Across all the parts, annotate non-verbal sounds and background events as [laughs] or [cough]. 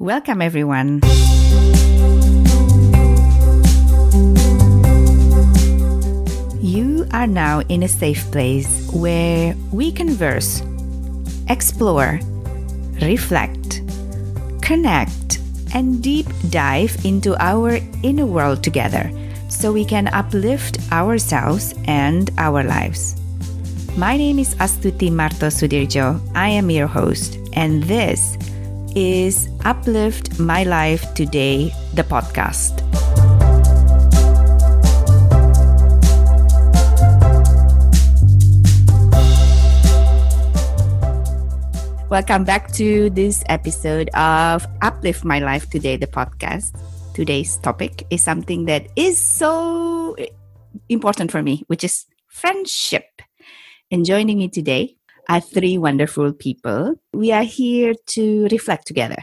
Welcome, everyone. You are now in a safe place where we converse, explore, reflect, connect, and deep dive into our inner world together so we can uplift ourselves and our lives. My name is Astuti Marto Sudirjo. I am your host, and this is Uplift My Life Today, the podcast. Welcome back to this episode of Uplift My Life Today, the podcast. Today's topic is something that is so important for me, which is friendship. And joining me today are three wonderful people. We are here to reflect together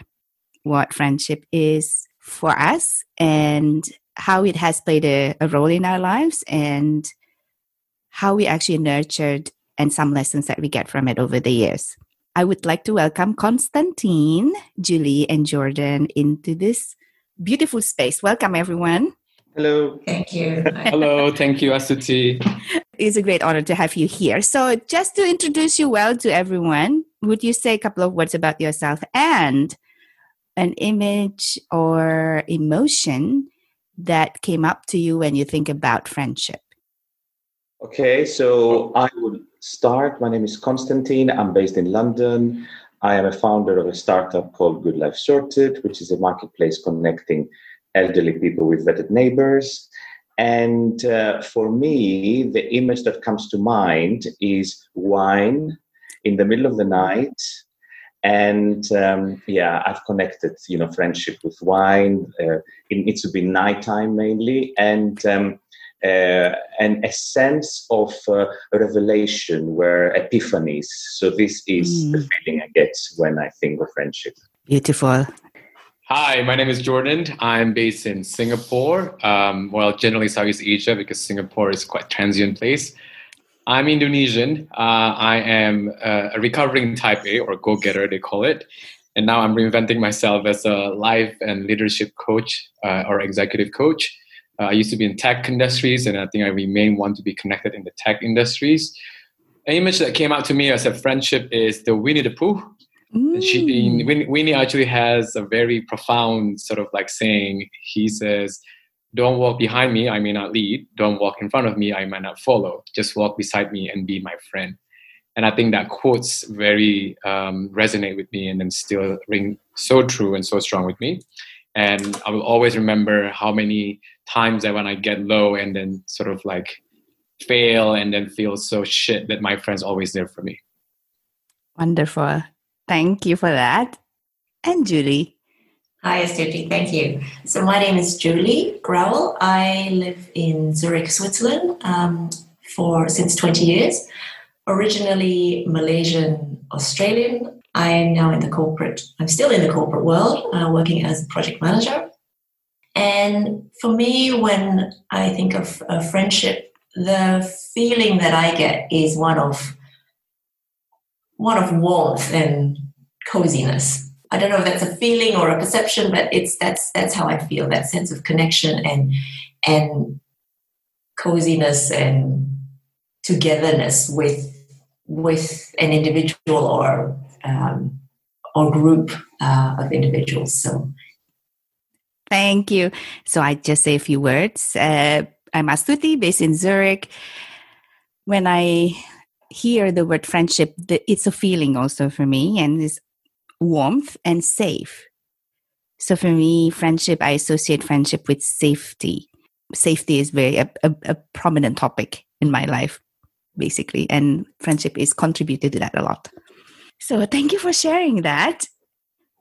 what friendship is for us and how it has played a, a role in our lives and how we actually nurtured and some lessons that we get from it over the years. I would like to welcome Constantine, Julie, and Jordan into this beautiful space. Welcome, everyone. Hello. Thank you. [laughs] Hello. Thank you, Astuti. It's a great honor to have you here. So, just to introduce you well to everyone, would you say a couple of words about yourself and an image or emotion that came up to you when you think about friendship? Okay, so I would start. My name is Constantine. I'm based in London. I am a founder of a startup called Good Life Sorted, which is a marketplace connecting elderly people with vetted neighbors. And uh, for me, the image that comes to mind is wine in the middle of the night. And um, yeah, I've connected, you know, friendship with wine. Uh, it needs to be nighttime mainly, and um, uh, and a sense of uh, revelation where epiphanies. So this is mm. the feeling I get when I think of friendship. Beautiful. Hi, my name is Jordan. I'm based in Singapore. Um, well, generally Southeast Asia because Singapore is quite transient place. I'm Indonesian. Uh, I am a recovering type A or go-getter, they call it. And now I'm reinventing myself as a life and leadership coach uh, or executive coach. Uh, I used to be in tech industries, and I think I remain want to be connected in the tech industries. An image that came out to me as a friendship is the Winnie the Pooh. And she, Winnie actually has a very profound sort of like saying. He says, "Don't walk behind me; I may not lead. Don't walk in front of me; I might not follow. Just walk beside me and be my friend." And I think that quotes very um, resonate with me, and then still ring so true and so strong with me. And I will always remember how many times that when I get low and then sort of like fail and then feel so shit that my friends always there for me. Wonderful. Thank you for that. And Julie. Hi, Astuti. Thank you. So my name is Julie Grauel. I live in Zurich, Switzerland um, for since 20 years. Originally Malaysian, Australian. I am now in the corporate, I'm still in the corporate world, uh, working as a project manager. And for me, when I think of a friendship, the feeling that I get is one of one of warmth and coziness. I don't know if that's a feeling or a perception, but it's that's that's how I feel. That sense of connection and and coziness and togetherness with with an individual or um, or group uh, of individuals. So Thank you. So I just say a few words. Uh, I'm Astuti, based in Zurich. When I hear the word friendship, it's a feeling also for me, and it's warmth and safe. So for me, friendship, I associate friendship with safety. Safety is very a, a, a prominent topic in my life, basically, and friendship is contributed to that a lot. So thank you for sharing that.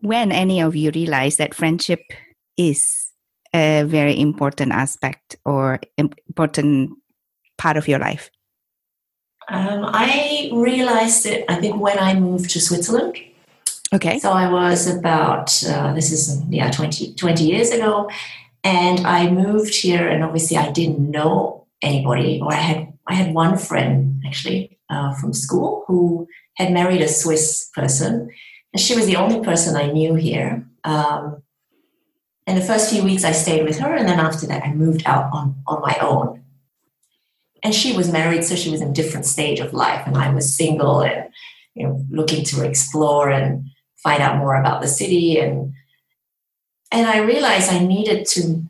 When any of you realize that friendship is a very important aspect or important part of your life? Um, I realized it, I think, when I moved to Switzerland. Okay. So I was about, uh, this is, yeah, 20, 20 years ago. And I moved here, and obviously I didn't know anybody, or I had, I had one friend actually uh, from school who had married a Swiss person. And she was the only person I knew here. Um, and the first few weeks I stayed with her, and then after that I moved out on, on my own. And she was married, so she was in a different stage of life, and I was single and you know looking to explore and find out more about the city and and I realized I needed to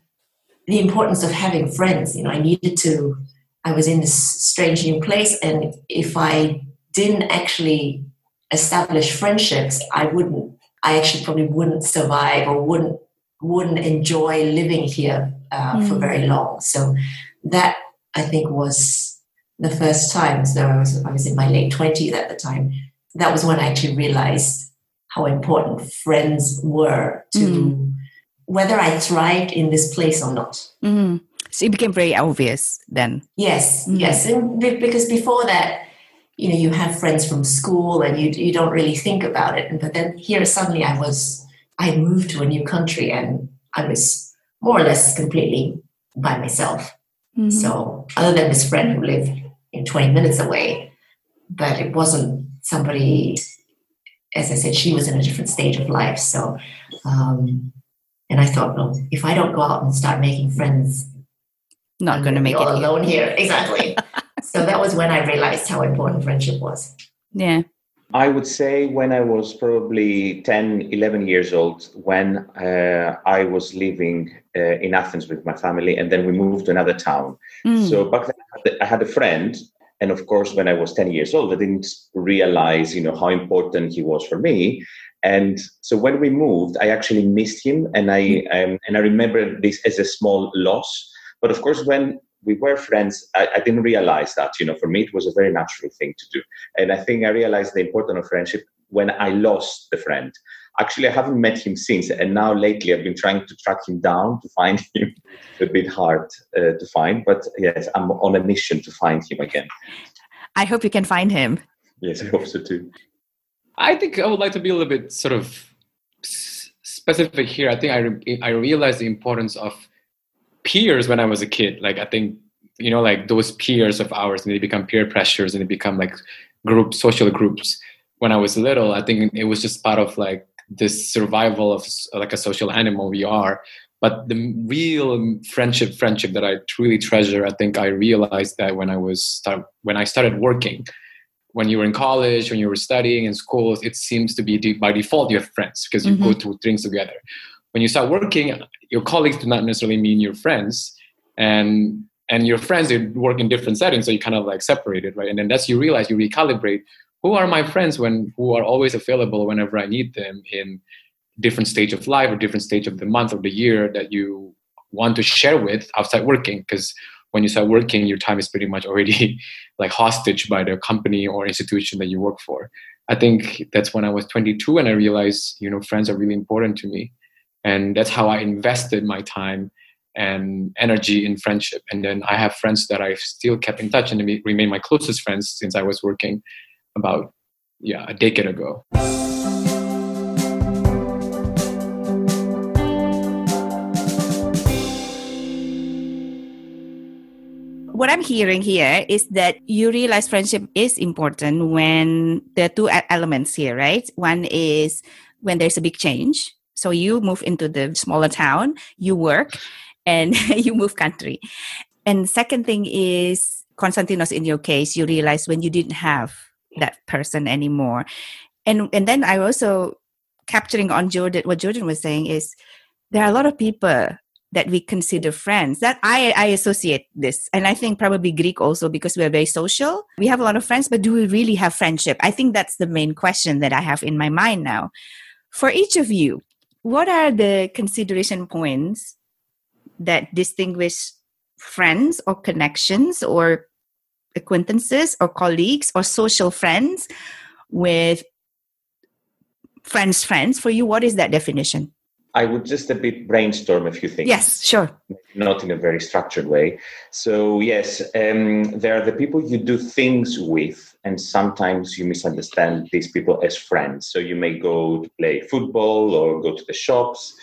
the importance of having friends. You know, I needed to. I was in this strange new place, and if I didn't actually establish friendships, I wouldn't. I actually probably wouldn't survive or wouldn't wouldn't enjoy living here uh, mm. for very long. So that I think was the first time. So I was I was in my late twenties at the time. That was when I actually realized how important friends were to mm. whether I thrived in this place or not. Mm. So it became very obvious then. Yes, mm. yes, and because before that you know you have friends from school and you you don't really think about it And but then here suddenly i was i moved to a new country and i was more or less completely by myself mm-hmm. so other than this friend who lived in 20 minutes away but it wasn't somebody as i said she was in a different stage of life so um, and i thought well if i don't go out and start making friends not going to make all it alone here. exactly [laughs] so that was when I realized how important friendship was. Yeah. I would say when I was probably 10, 11 years old, when uh, I was living uh, in Athens with my family, and then we moved to another town. Mm. So back then, I had a friend. And of course, when I was 10 years old, I didn't realize, you know, how important he was for me. And so when we moved, I actually missed him, and I um, and I remember this as a small loss. But of course, when we were friends. I, I, didn't realize that. You know, for me, it was a very natural thing to do. And I think I realized the importance of friendship when I lost the friend. Actually, I haven't met him since. And now lately, I've been trying to track him down to find [laughs] him. a bit hard uh, to find, but yes, I'm on a mission to find him again. I hope you can find him. Yes, I hope so too. I think I would like to be a little bit sort of specific here. I think I, re- I realized the importance of peers when I was a kid. Like I think you know like those peers of ours, and they become peer pressures, and they become like group social groups. When I was little, I think it was just part of like this survival of like a social animal we are. But the real friendship, friendship that I truly treasure, I think I realized that when I was start, when I started working. When you were in college, when you were studying in schools, it seems to be by default you have friends because you mm-hmm. go to things together when you start working, your colleagues do not necessarily mean your friends, and and your friends they work in different settings, so you kind of like separated, right? And then that's you realize you recalibrate who are my friends when who are always available whenever I need them in different stage of life or different stage of the month or the year that you want to share with outside working? Because when you start working your time is pretty much already [laughs] like hostage by the company or institution that you work for. I think that's when i was 22 and i realized you know friends are really important to me and that's how i invested my time and energy in friendship and then i have friends that i've still kept in touch and remain my closest friends since i was working about yeah a decade ago what I'm hearing here is that you realize friendship is important when there are two elements here, right? One is when there's a big change, so you move into the smaller town, you work, and [laughs] you move country. And second thing is, Konstantinos, in your case, you realize when you didn't have that person anymore. And and then I also capturing on Jordan what Jordan was saying is there are a lot of people that we consider friends that I, I associate this and i think probably greek also because we're very social we have a lot of friends but do we really have friendship i think that's the main question that i have in my mind now for each of you what are the consideration points that distinguish friends or connections or acquaintances or colleagues or social friends with friends friends? For you what is that definition i would just a bit brainstorm a few things yes sure not in a very structured way so yes um, there are the people you do things with and sometimes you misunderstand these people as friends. So you may go to play football or go to the shops,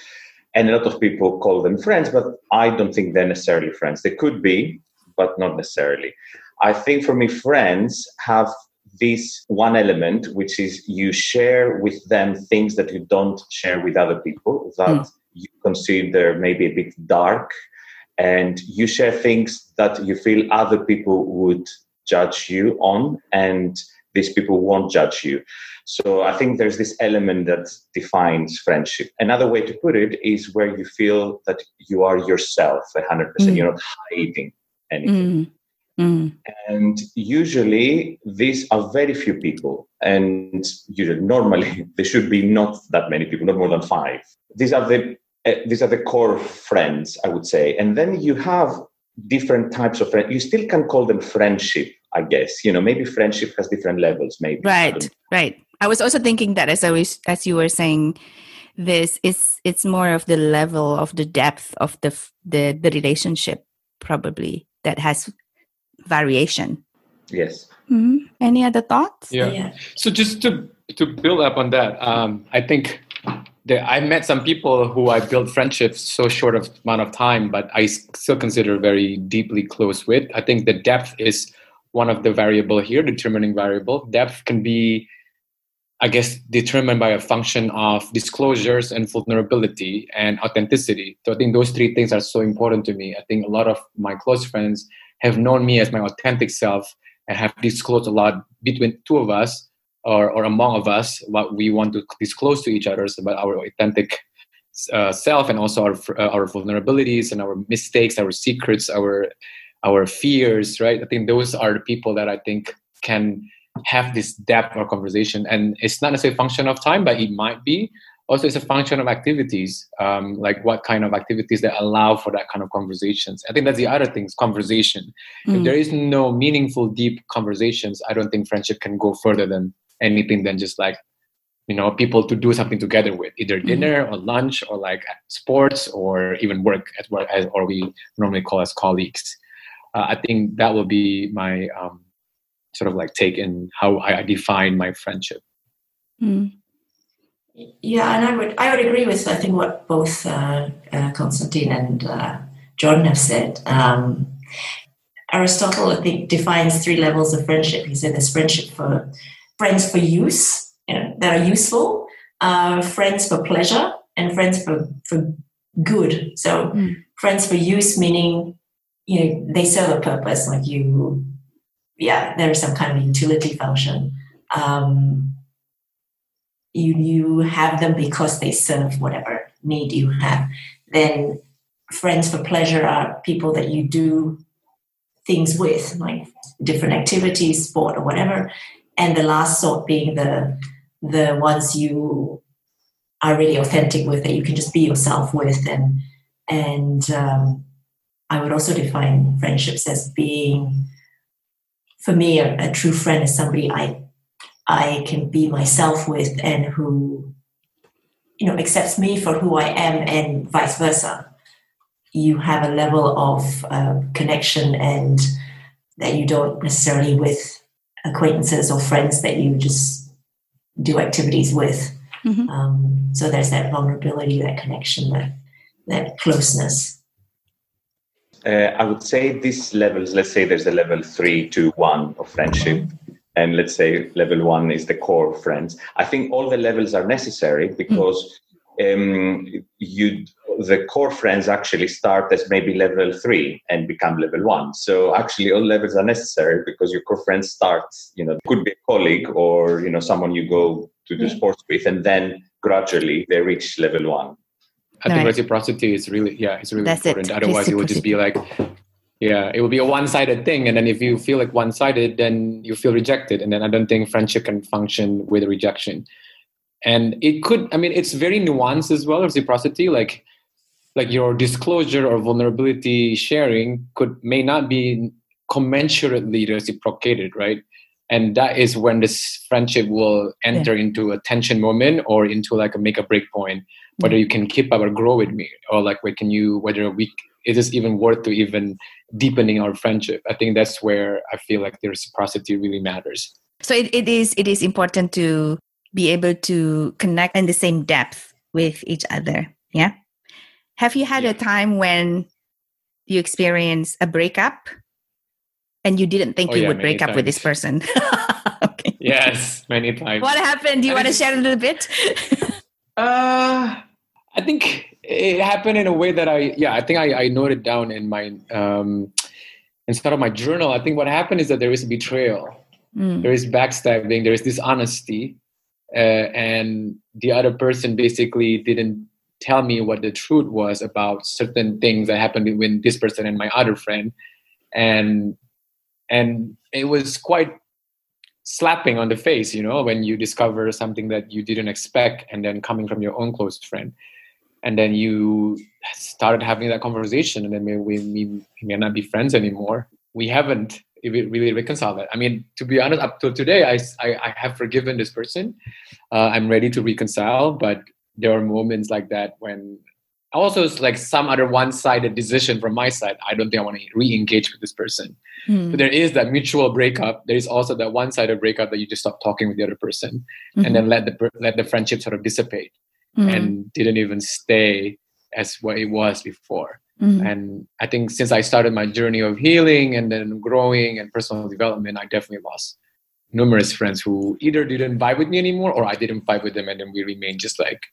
and a lot of people call them friends, but I don't think they're necessarily friends. They could be, but not necessarily. I think for me, friends have this one element, which is you share with them things that you don't share with other people that mm. you consider maybe a bit dark, and you share things that you feel other people would judge you on, and these people won't judge you. So I think there's this element that defines friendship. Another way to put it is where you feel that you are yourself 100%. Mm. You're not hiding anything. Mm. Mm. And usually these are very few people. And usually, normally [laughs] there should be not that many people, not more than five. These are the uh, these are the core friends, I would say. And then you have different types of friends. You still can call them friendship, I guess. You know, maybe friendship has different levels. Maybe right, right. I was also thinking that as I was as you were saying this, it's it's more of the level of the depth of the the the relationship probably that has variation. Yes. Mm-hmm. Any other thoughts? Yeah. yeah. So just to to build up on that, um, I think that I met some people who I built friendships so short of amount of time, but I still consider very deeply close with. I think the depth is one of the variable here, determining variable. Depth can be, I guess, determined by a function of disclosures and vulnerability and authenticity. So I think those three things are so important to me. I think a lot of my close friends have known me as my authentic self and have disclosed a lot between two of us or, or among of us what we want to disclose to each other about our authentic uh, self and also our, uh, our vulnerabilities and our mistakes our secrets our our fears right i think those are the people that i think can have this depth of conversation. And it's not necessarily a function of time but it might be. Also it's a function of activities um, like what kind of activities that allow for that kind of conversations. I think that's the other thing conversation. Mm. if there is no meaningful deep conversations i don't think friendship can go further than anything than just like you know people to do something together with either mm-hmm. dinner or lunch or like sports or even work at work as, or we normally call as colleagues. Uh, i think that will be my um, sort of like take in how i define my friendship mm. Yeah, and I would I would agree with I think what both uh, uh, Constantine and uh, Jordan have said. Um, Aristotle, I think, defines three levels of friendship. He said there's friendship for friends for use, you know, that are useful, uh, friends for pleasure, and friends for for good. So mm. friends for use meaning you know they serve a purpose, like you, yeah, there is some kind of utility function. Um, you you have them because they serve whatever need you have. Then friends for pleasure are people that you do things with, like different activities, sport or whatever. And the last sort being the the ones you are really authentic with that you can just be yourself with and and um, I would also define friendships as being for me a, a true friend is somebody I I can be myself with and who, you know, accepts me for who I am and vice versa. You have a level of uh, connection and that you don't necessarily with acquaintances or friends that you just do activities with. Mm-hmm. Um, so there's that vulnerability, that connection, that that closeness. Uh, I would say these levels. Let's say there's a level three to one of friendship. And let's say level one is the core friends. I think all the levels are necessary because um, you the core friends actually start as maybe level three and become level one. So actually, all levels are necessary because your core friends start. You know, could be a colleague or you know someone you go to do sports with, and then gradually they reach level one. I think reciprocity is really yeah, it's really That's important. It. Otherwise, it would just be like yeah it will be a one-sided thing. And then if you feel like one-sided then you feel rejected. And then i don't think friendship can function with rejection. And it could i mean it's very nuanced as well reciprocity. Like like your disclosure or vulnerability sharing could may not be commensurately reciprocated right? And that is when this friendship will enter yeah. into a tension moment or into like a make a break point whether you can keep up or grow with me or like where can you whether we is this even worth to even deepening our friendship i think that's where i feel like the reciprocity really matters so it, it is it is important to be able to connect in the same depth with each other yeah have you had yeah. a time when you experience a breakup And you didn't think Oh, you yeah, would break up with this person. [laughs] okay. Yes, many times. What happened? Do you I want to share a little bit? Uh, I think it happened in a way that I, yeah, I think I, I noted down in my, um, instead of my journal. I think what happened is that there is betrayal, Mm, there is backstabbing, there is dishonesty, uh, and the other person basically didn't tell me what the truth was about certain things that happened between this person and my other friend, and and it was quite slapping on the face, you know, when you discover something that you didn't expect, and then coming from your own close friend, and then you started having that conversation, and then we we, we may not be friends anymore. We haven't really reconciled that. I mean, to be honest, up till today, I I, I have forgiven this person. Uh, I'm ready to reconcile, but there are moments like that when also it's like some other one-sided decision from my side. I don't think I want to re-engage with this person. mm, But there is that mutual breakup. There is also that one-sided breakup that you just stop talking with the other person mhm, and then let the let the friendship sort of dissipate mm, and didn't even stay as what it was before. mm, And I think since I started my journey of healing and then growing and personal development, I definitely lost numerous friends who either didn't vibe with me anymore or I didn't vibe with them and then we remained just like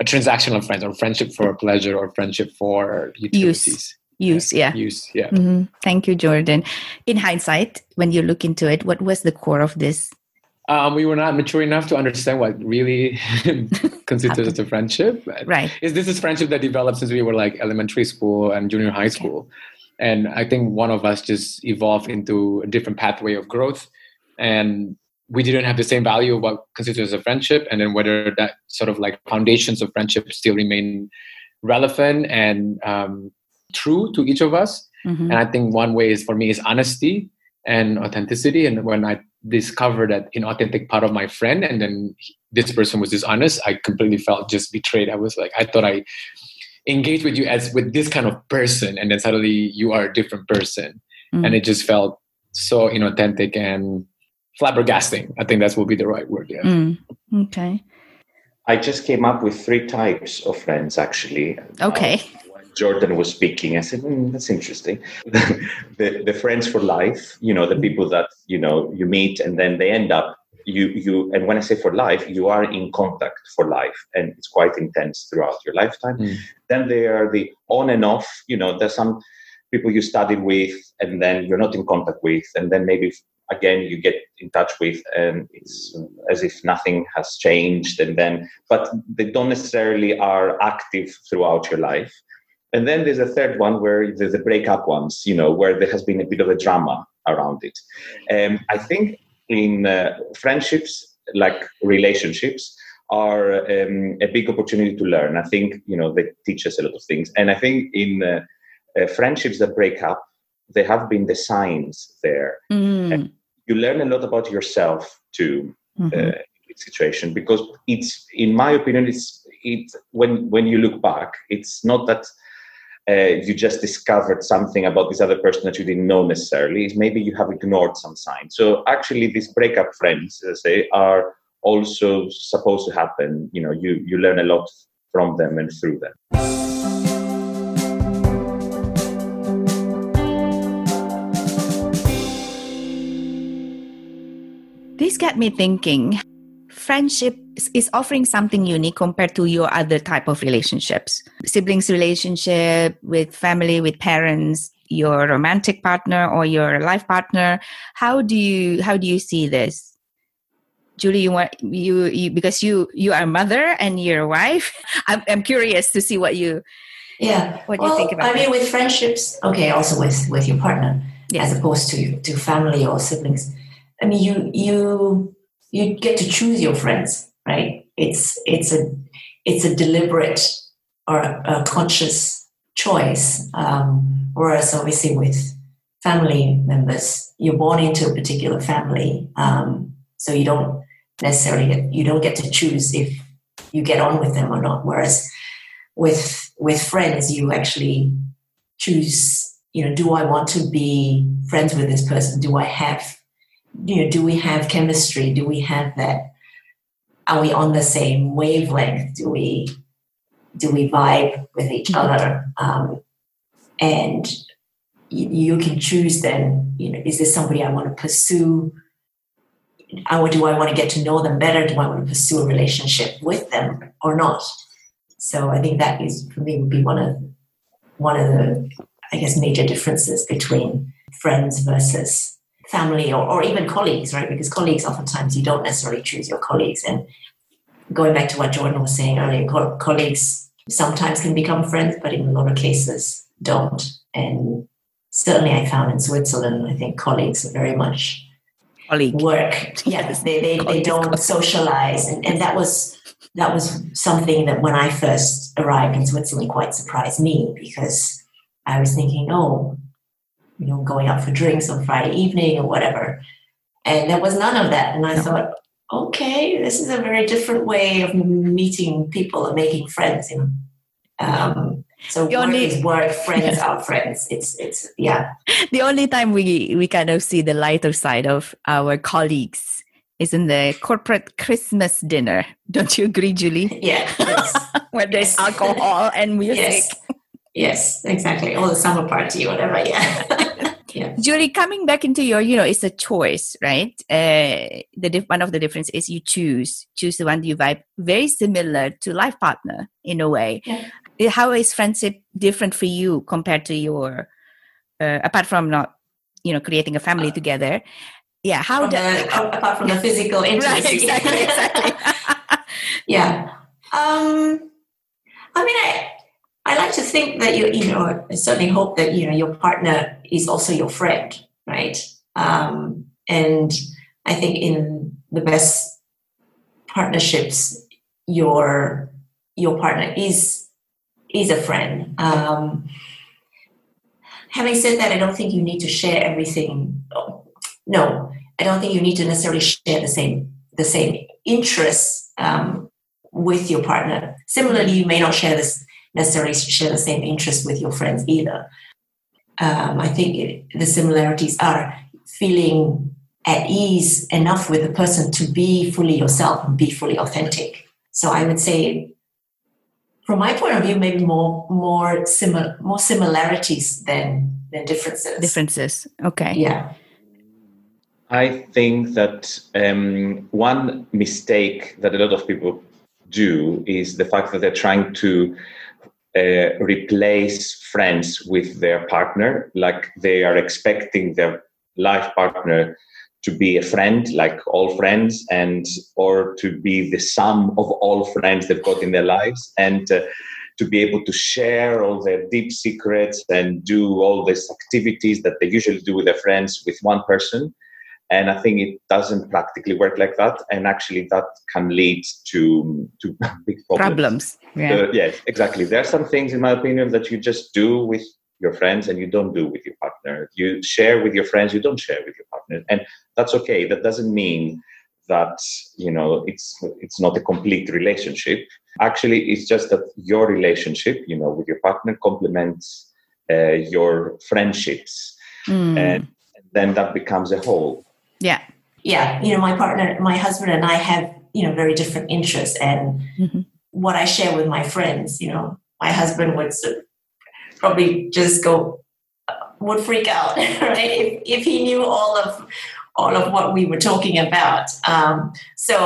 a transactional friend or friendship for pleasure or friendship for utilities. use, yeah. Use, yeah. Mhm. Thank you, Jordan. In hindsight, when you look into it, what was the core of this? Um, we were not mature enough to understand what really [laughs] constitutes a friendship. Right. is this is friendship that developed since we were like elementary school and junior high school and i think one of us just evolved into a different pathway of growth and we didn't have the same value of what constitutes a friendship and then whether that sort of like foundations of friendship still remain relevant and um, true to each of us Mhm. and I think one way is for me is honesty and authenticity. And when I discovered that inauthentic part of my friend, and then he- this person was dishonest, I completely felt just betrayed. I was like, I thought I engaged with you as with this kind of person, and then suddenly you are a different person, Mm. and it just felt so inauthentic and flabbergasting. I think that will be the right word. Yeah. Mm. Okay. I just came up with three types of friends actually. Okay. Uh, when Jordan was speaking, I said, "Hmm, that's interesting. [laughs] the, the friends for life, you know, the people that, you know, you meet and then they end up, you, you, and when I say for life, you are in contact for life and it's quite intense throughout your lifetime. Mm. Then there are the on and off, you know, there's some people you studied with and then you're not in contact with. And then maybe again, you get in touch with and it's as if nothing has changed. And then, but they don't necessarily are active throughout your life. And then there's a third one where there's the breakup ones, you know, where there has been a bit of a drama around it. Um, I think in uh, friendships, like relationships, are um, a big opportunity to learn. I think, you know, they teach us a lot of things. And I think in uh, uh, friendships that break up, there have been the signs there. Mm. You learn a lot about yourself too Mhm. uh, situation because it's in my opinion it's it when when you look back it's not that uh, you just discovered something about this other person that you didn't know necessarily. It's maybe you have ignored some signs. So actually these breakup friends as I say are also supposed to happen. You know you you learn a lot from them and through them This got me thinking. Friendship is- offering something unique compared to your other type of relationships. Siblings relationship with family, with parents, your romantic partner or your life partner. How do you how do you see this? Julie, you want you, you because you you are mother and you're wife. [laughs] I'm I'm curious to see what you Yeah. What do you think about I mean, with friendships, okay, also with with your partner, Yes. as opposed to to family or siblings. I mean, you you you get to choose your friends, right? It's it's a it's a deliberate or a, conscious choice. Um, whereas, obviously, with family members, you're born into a particular family, um, so you don't necessarily get, you don't get to choose if you get on with them or not. Whereas with with friends you actually choose you know do i want to be friends with this person do i have you know do we have chemistry do we have that are we on the same wavelength do we do we vibe with each other um, and you, you can choose then, you know, is this somebody I want to pursue? Or do I want to get to know them better? Do I want to pursue a relationship with them or not? So I think that is for me would be one of one of the I guess major differences between friends versus family or, or even colleagues, right? Because colleagues oftentimes you don't necessarily choose your colleagues. And going back to what Jordan was saying earlier, co- colleagues sometimes can become friends, but in a lot of cases don't. And certainly I found in Switzerland, I think colleagues are very much Colleague. work. [laughs] Yes, they, they, they don't socialize. And, and that was that was something that when I first arrived in Switzerland quite surprised me because I was thinking, oh, you know, going out for drinks on Friday evening or whatever. And there was none of that. And I thought, okay, this is a very different way of meeting people and making friends. You know? um, so The work only- is work, friends [laughs] are friends. It's it's yeah. The only time we we kind of see the lighter side of our colleagues is in the corporate Christmas dinner. Don't you agree, Julie? [laughs] Yeah. Yes. [laughs] Where there's Yes. alcohol and music. yes. Yes, exactly. Or the summer party, whatever. Yeah. Yeah. Julie, coming back into your, you know, it's a choice, right? Uh, the dif- one of the difference is you choose choose the one you vibe very similar to life partner in a way. Yeah. Uh, How is friendship different for you compared to your, uh, apart from not, you know, creating a family together? Yeah, how From do, the, apart from the physical [laughs] right? intimacy. Exactly, exactly. [laughs] yeah. Um, I mean, I, I like to think that you, you know, I certainly hope that, you know, your partner is also your friend, right? Um, and I think in the best partnerships, your, your partner is, is a friend. Um, having said that, I don't think you need to share everything. No, I don't think you need to necessarily share the same, the same interests, um, with your partner. Similarly, you may not share this necessarily share the same interests with your friends either. Um, I think it, the similarities are feeling at ease enough with the person to be fully yourself and be fully authentic. So I would say, from my point of view, maybe more more similar more similarities than than differences. Differences. Okay. Yeah. I think that um, one mistake that a lot of people do is the fact that they're trying to uh, replace friends with their partner, like they are expecting their life partner to be a friend, like all friends, and or to be the sum of all friends they've got in their lives, and uh, to be able to share all their deep secrets and do all these activities that they usually do with their friends with one person. And I think it doesn't practically work like that, and actually that can lead to to [laughs] big problems. Problems. Yeah. Yes, exactly. There are some things, in my opinion, that you just do with your friends and you don't do with your partner. You share with your friends, you don't share with your partner, and that's okay. That doesn't mean that you know it's it's not a complete relationship. Actually, it's just that your relationship, you know, with your partner complements uh, your friendships, Mm. and then that becomes a whole. Yeah. yeah you know my partner my husband and i have you know very different interests and Mhm. what i share with my friends you know my husband would probably just go would freak out [laughs] right if, if he knew all of all of what we were talking about um, so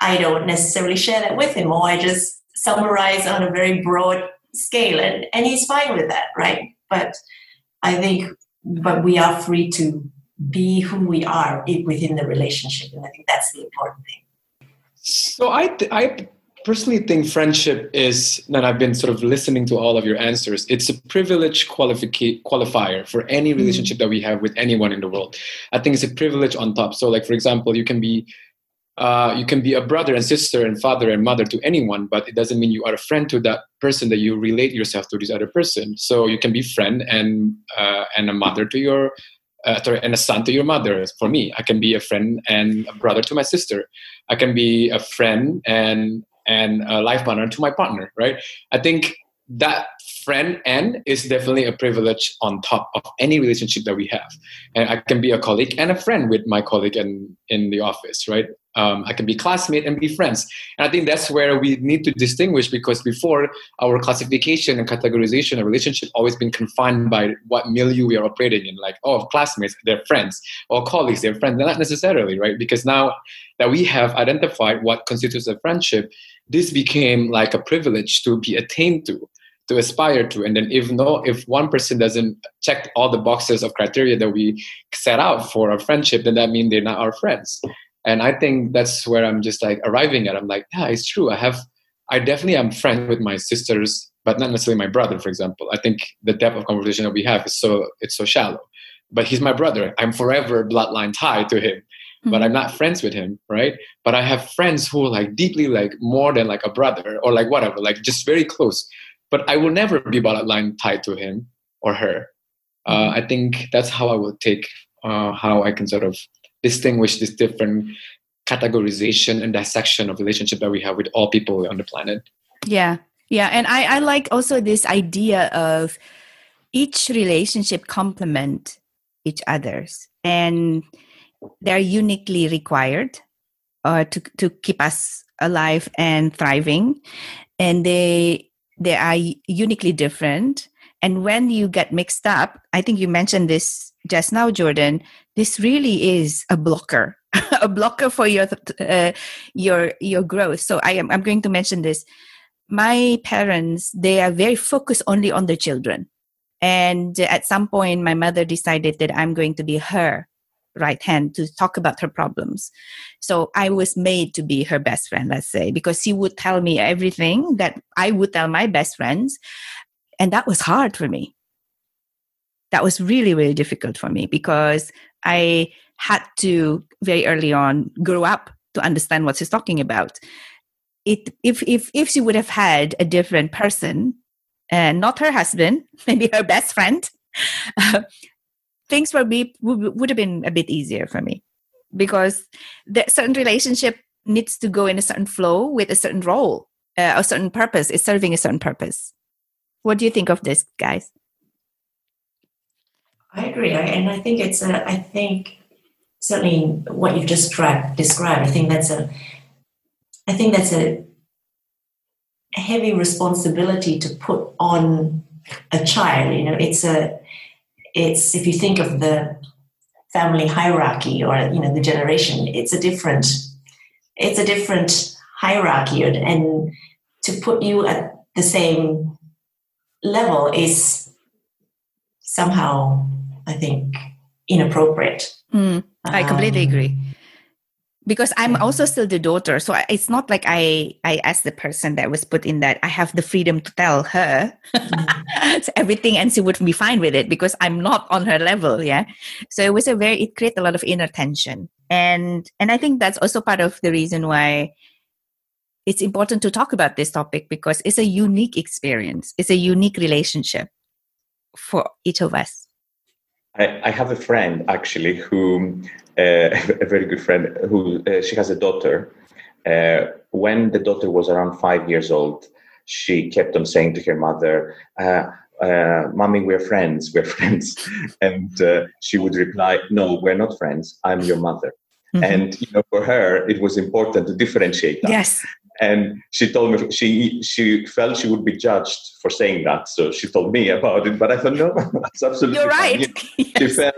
i don't necessarily share that with him or i just summarize on a very broad scale and, and he's fine with that right but i think but we are free to be who we are within the relationship and i think that's the important thing So I, th- I personally think friendship is, and I've been sort of listening to all of your answers. It's a privilege qualifica- qualifier for any relationship that we have with anyone in the world. I think it's a privilege on top. So, like for example, you can be, uh, you can be a brother and sister and father and mother to anyone, but it doesn't mean you are a friend to that person that you relate yourself to this other person. So you can be friend and uh, and a mother to your uh, sorry, and a son to your mother. For me, I can be a friend and a brother to my sister. I can be a friend and and a life partner to my partner. Right? I think that friend and is definitely a privilege on top of any relationship that we have. And I can be a colleague and a friend with my colleague in in the office. Right? Um, I can be classmate and be friends. And I think that's where we need to distinguish because before our classification and categorization of relationship always been confined by what milieu we are operating in. Like, oh, classmates, they're friends, or colleagues, they're friends. They're not necessarily, right? Because now that we have identified what constitutes a friendship, this became like a privilege to be attained to to aspire to and then if no if one person doesn't check all the boxes of criteria that we set out for a friendship then that means they're not our friends and i think that's where i'm just like arriving at. I'm like yeah it's true. I have i definitely am friends with my sisters but not necessarily my brother for example. I think the depth of conversation that we have is so it's so shallow. But he's my brother. I'm forever bloodline tied to him. Mm-hmm. but i'm not friends with him right? But i have friends who are like deeply like more than like a brother or like whatever like just very close. But I will never be bloodline tied to him or her. Uh, mm-hmm. I think that's how I will take uh, how I can sort of distinguish this different categorization and dissection of relationship that we have with all people on the planet. Yeah, yeah, and I, I like also this idea of each relationship complement each other's, and they're uniquely required uh, to to keep us alive and thriving, and they they are uniquely different. And when you get mixed up, I think you mentioned this just now, Jordan. This really is a blocker, [laughs] a blocker for your uh, your your growth. So I am I'm going to mention this. My parents they are very focused only on their children, and at some point, my mother decided that I'm going to be her right hand to talk about her problems. So I was made to be her best friend, let's say, because she would tell me everything that I would tell my best friends. And that was hard for me. That was really, really difficult for me because I had to very early on grow up to understand what she's talking about. It, if, if, if she would have had a different person, and not her husband, [laughs] maybe her best friend, [laughs] things would be would have been a bit easier for me because that certain relationship needs to go in a certain flow with a certain role uh, a certain purpose. Is serving a certain purpose. What do you think of this guys i agree. And i think it's a i think certainly what you've just described described i think that's a i think that's a heavy responsibility to put on a child you know. It's a it's if you think of the family hierarchy or you know the generation it's a different it's a different hierarchy. And to put you at the same level is somehow i think inappropriate. Mm, i completely um, agree. Because i'm also still the daughter so it's not like i i as the person that was put in that i have the freedom to tell her. [laughs] Mm. everything and she would be fine with it because i'm not on her level yeah? So it was a very it created a lot of inner tension. And and i think that's also part of the reason why it's important to talk about this topic because it's a unique experience. It's a unique relationship for each of us I, I have a friend actually who uh, [laughs] a very good friend who uh, she has a daughter. Uh, when the daughter was around five years old, she kept on saying to her mother, uh, uh, "Mommy, we're friends. We're [laughs] friends," and uh, she would reply, "No, we're not friends. I'm your mother." Mm-hmm. And you know, for her, it was important to differentiate that. Yes. And she told me she she felt she would be judged for saying that, so she told me about it. But I thought, no, [laughs] that's absolutely. You're right. [laughs] yes. She felt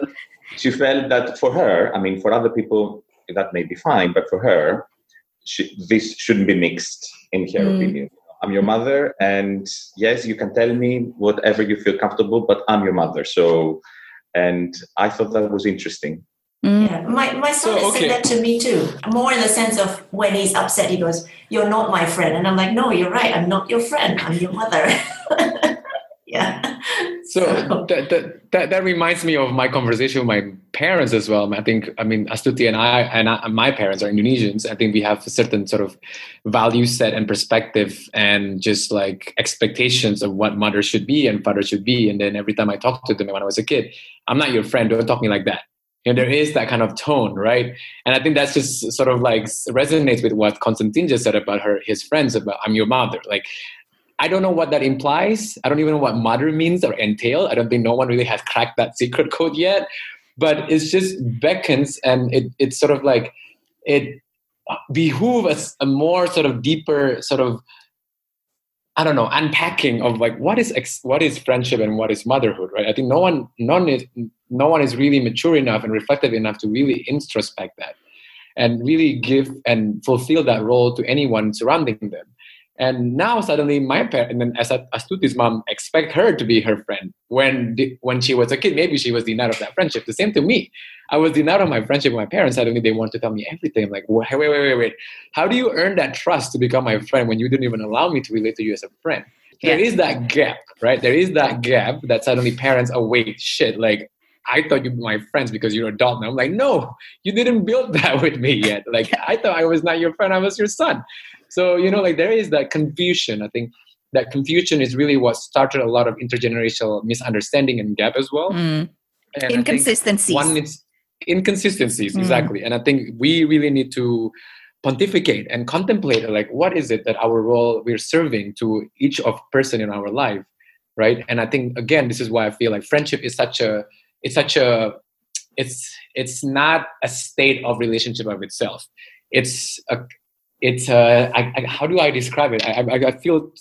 she felt that for her, I mean, for other people that may be fine, but for her, she, this shouldn't be mixed in her mm. opinion. I'm your mother, and yes, you can tell me whatever you feel comfortable, but I'm your mother. So, and I thought that was interesting. Mm. Yeah, my, my son so, okay. said that to me too. More in the sense of when he's upset, he goes, You're not my friend. And I'm like, No, you're right. I'm not your friend. I'm your mother. [laughs] yeah. So that, that, that, that reminds me of my conversation with my parents as well. I think, I mean, Astuti and I, and I, my parents are Indonesians. I think we have a certain sort of value set and perspective and just like expectations of what mother should be and father should be. And then every time I talk to them when I was a kid, I'm not your friend. Don't talk to me like that. Know, there is that kind of tone, right? And I think that's just sort of like resonates with what Konstantin just said about her, his friends about I'm your mother. Like I don't know what that implies. I don't even know what mother means or entail. I don't think no one really has cracked that secret [laughs] code yet. But it's just beckons and it, it's sort of like it behooves us a more sort of deeper sort of I don't know, unpacking of like what is ex- what is friendship and what is motherhood, right? I think no one, none is, no one is really mature enough and reflective enough to really introspect that, and really give and fulfill that role to anyone surrounding them. And now suddenly my parent, and then as Astuti's mom, expect her to be her friend. When the, when she was a kid, maybe she was denied of that friendship. The same to me. I was denied of my friendship with my parents. Suddenly they want to tell me everything. I'm like, wait, wait, wait, wait, wait. How do you earn that trust to become my friend when you didn't even allow me to relate to you as a friend? Yeah. There is that gap, right? There is that gap that suddenly parents, oh wait, shit, like I thought you'd be my friends because you're an adult. And I'm like, no, you didn't build [laughs] that with me yet. Like I thought I was not your friend, I was your son. So, you know, like there is that confusion. I think that confusion is really what started a lot of intergenerational misunderstanding and gap as well. Mm. Inconsistencies. One is inconsistencies, mm. exactly. And I think we really need to pontificate and contemplate like what is it that our role we're serving to each of person in our life right and i think again this is why i feel like friendship is such a it's such a it's it's not a state of relationship of itself it's a it's uh, I, I, how do I describe it? I, I, I feel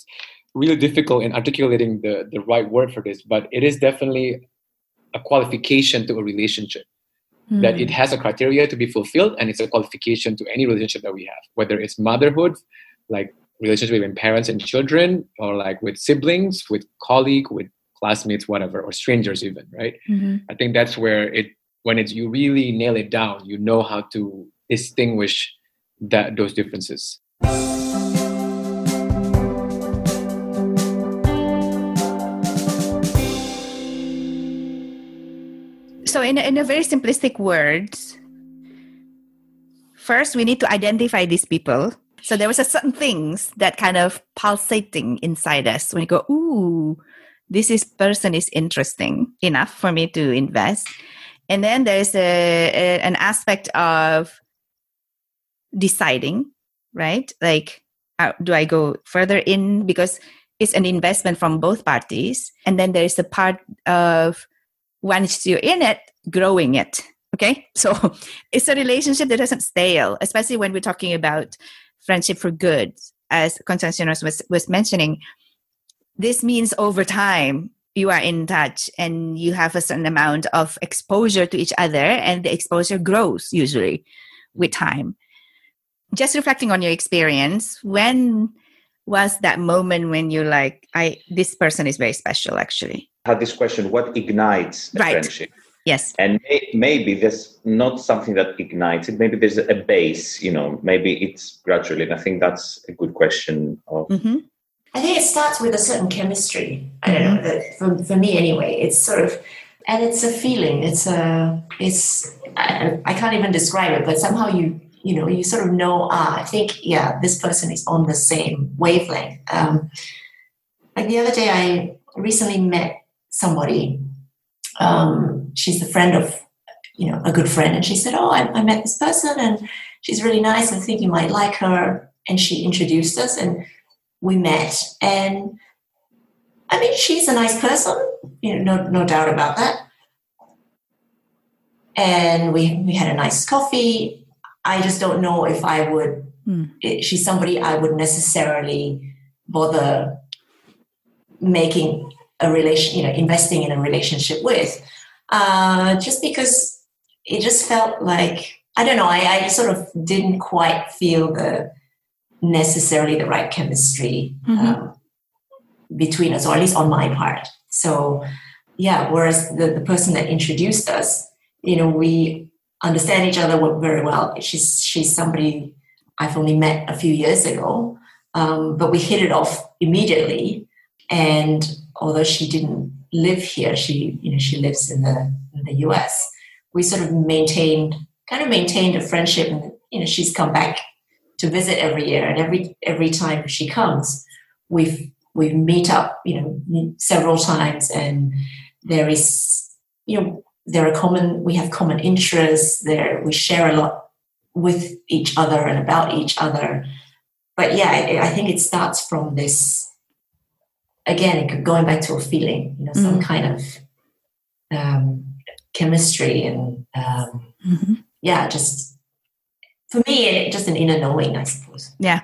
really difficult in articulating the, the right word for this, but it is definitely a qualification to a relationship. Mm. That it has a criteria to be fulfilled, and it's a qualification to any relationship that we have, whether it's motherhood, like relationship between parents and children, or like with siblings, with colleague, with classmates, whatever, or strangers even, right? Mm-hmm. I think that's where it when it's you really nail it down, you know how to distinguish that those differences. So, in a, in a very simplistic words, first we need to identify these people. So there was a certain things that kind of pulsating inside us when you go, ooh, this is person is interesting enough for me to invest. And then there's a, a an aspect of deciding, right? Like, uh, do I go further in because it's an investment from both parties, and then there is a part of once you're in it, growing it. Okay, [laughs] so it's a relationship that doesn't stale, especially when we're talking about friendship for good, as Constantinos was was mentioning. This means over time you are in touch and you have a certain amount of exposure to each other, and the exposure grows usually with time just reflecting on your experience, when was that moment when you're like, I this person is very special actually? I had this question, what ignites a right. friendship? Yes. And may, maybe there's not something that ignites it. Maybe there's a base, you know, maybe it's gradually. And I think that's a good question. Of... Mm-hmm. I think it starts with a certain chemistry. I don't know, that for, for me anyway, it's sort of, and it's a feeling. It's a, it's, I, I can't even describe it, but somehow you you know, you sort of know, ah, I think, yeah, this person is on the same wavelength. Um, like the other day, I recently met somebody. Um, she's a friend of, you know, a good friend, and she said, "Oh, I, I met this person, and she's really nice. I think you might like her." And she introduced us, and we met. And I mean, she's a nice person, you know, no, no doubt about that. And we we had a nice coffee I just don't know if I would. Mm. she's somebody I would necessarily bother making a relation, you know, investing in a relationship with, uh, just because it just felt like I don't know. I, I sort of didn't quite feel the necessarily the right chemistry mm-hmm. um, between us, or at least on my part. So, yeah. Whereas the the person that introduced us, you know, we understand each other very well. She's she's somebody I've only met a few years ago, um, but we hit it off immediately. And although she didn't live here, she you know she lives in the in the U.S. We sort of maintained kind of maintained a friendship, and you know she's come back to visit every year, and every every time she comes, we've we meet up you know several times, and there is you know there are common we have common interests there we share a lot with each other and about each other but yeah I, I think it starts from this again going back to a feeling you know some mm-hmm. kind of um, chemistry and um, mm-hmm. yeah just for me, just an inner knowing, I suppose. Yeah.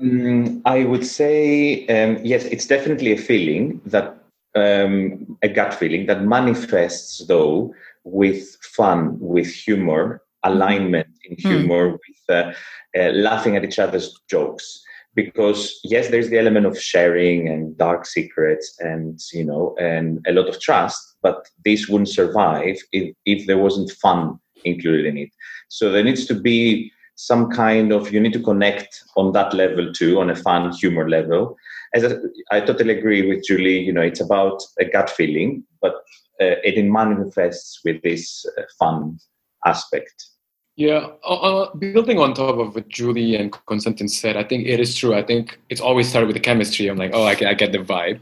Mm, I would say um, yes. It's definitely a feeling that um, a gut feeling that manifests though with fun, with humor, alignment in Hmm. humor, with uh, uh, laughing at each other's jokes. Because yes, there's the element of sharing and dark secrets, and you know, and a lot of trust. But this wouldn't survive if, if there wasn't fun included in it. So there needs to be some kind of you need to connect on that level too, on a fun humor level. As I, totally agree with Julie, you know, it's about a gut feeling, but uh, it manifests with this uh, fun aspect. Yeah, uh, uh, building on top of what Julie and Konstantin said, I think it is true. I think it's always started with the chemistry. I'm like, oh, I, I get the vibe.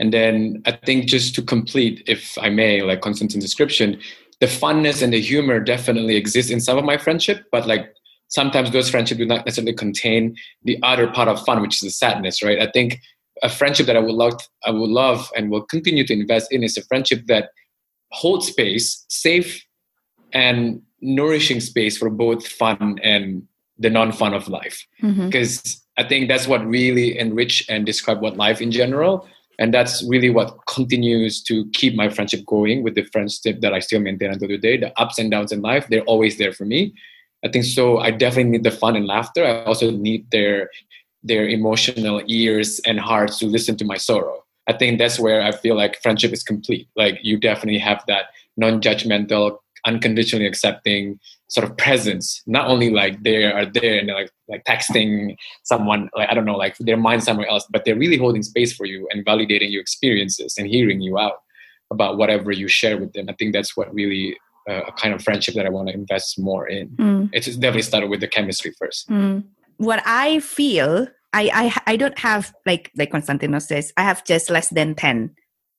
And then I think just to complete, if I may, like Konstantin's description, the funness and the humor definitely exists in some of my friendship, but like sometimes those friendships do not necessarily contain the other part of fun, which is the sadness, right? I think a friendship that I would love, I would love and will continue to invest in is a friendship that holds space, safe and nourishing space for both fun and the non-fun of life mm-hmm. because i think that's what really enrich and describe what life in general and that's really what continues to keep my friendship going with the friendship that i still maintain until today. The ups and downs in life they're always there for me. I think so. I definitely need the fun and laughter. I also need their their emotional ears and hearts to listen to my sorrow. I think that's where i feel like friendship is complete. Like you definitely have that non-judgmental unconditionally accepting sort of presence not only like they are there and they're like like texting someone like i don't know like their mind somewhere else but they're really holding space for you and validating your experiences and hearing you out about whatever you share with them i think that's what really uh, a kind of friendship that i want to invest more in Mm. it's definitely started with the chemistry first Mm. What I feel, I, I I don't have like like Constantinos says, I have just less than ten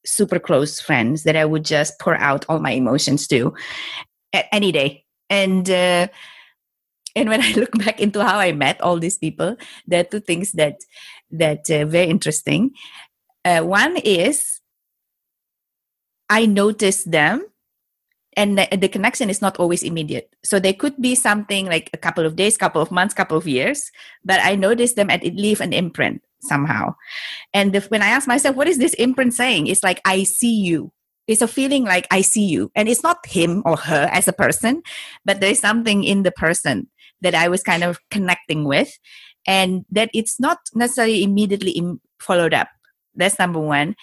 super close friends that I would just pour out all my emotions to any day. And uh, and when [laughs] I look back into how I met all these people, there are two things that that uh, very interesting. Uh, one is I noticed them and the, the connection is not always immediate. So there could be something like a couple of days couple of months couple of years but i noticed them and it leave an imprint somehow. And if, when i ask myself what is this imprint saying? It's like i see you it's a feeling like i see you. And it's not him or her as a person but there's something in the person that i was kind of connecting with and that it's not necessarily immediately Im- followed up. That's number one.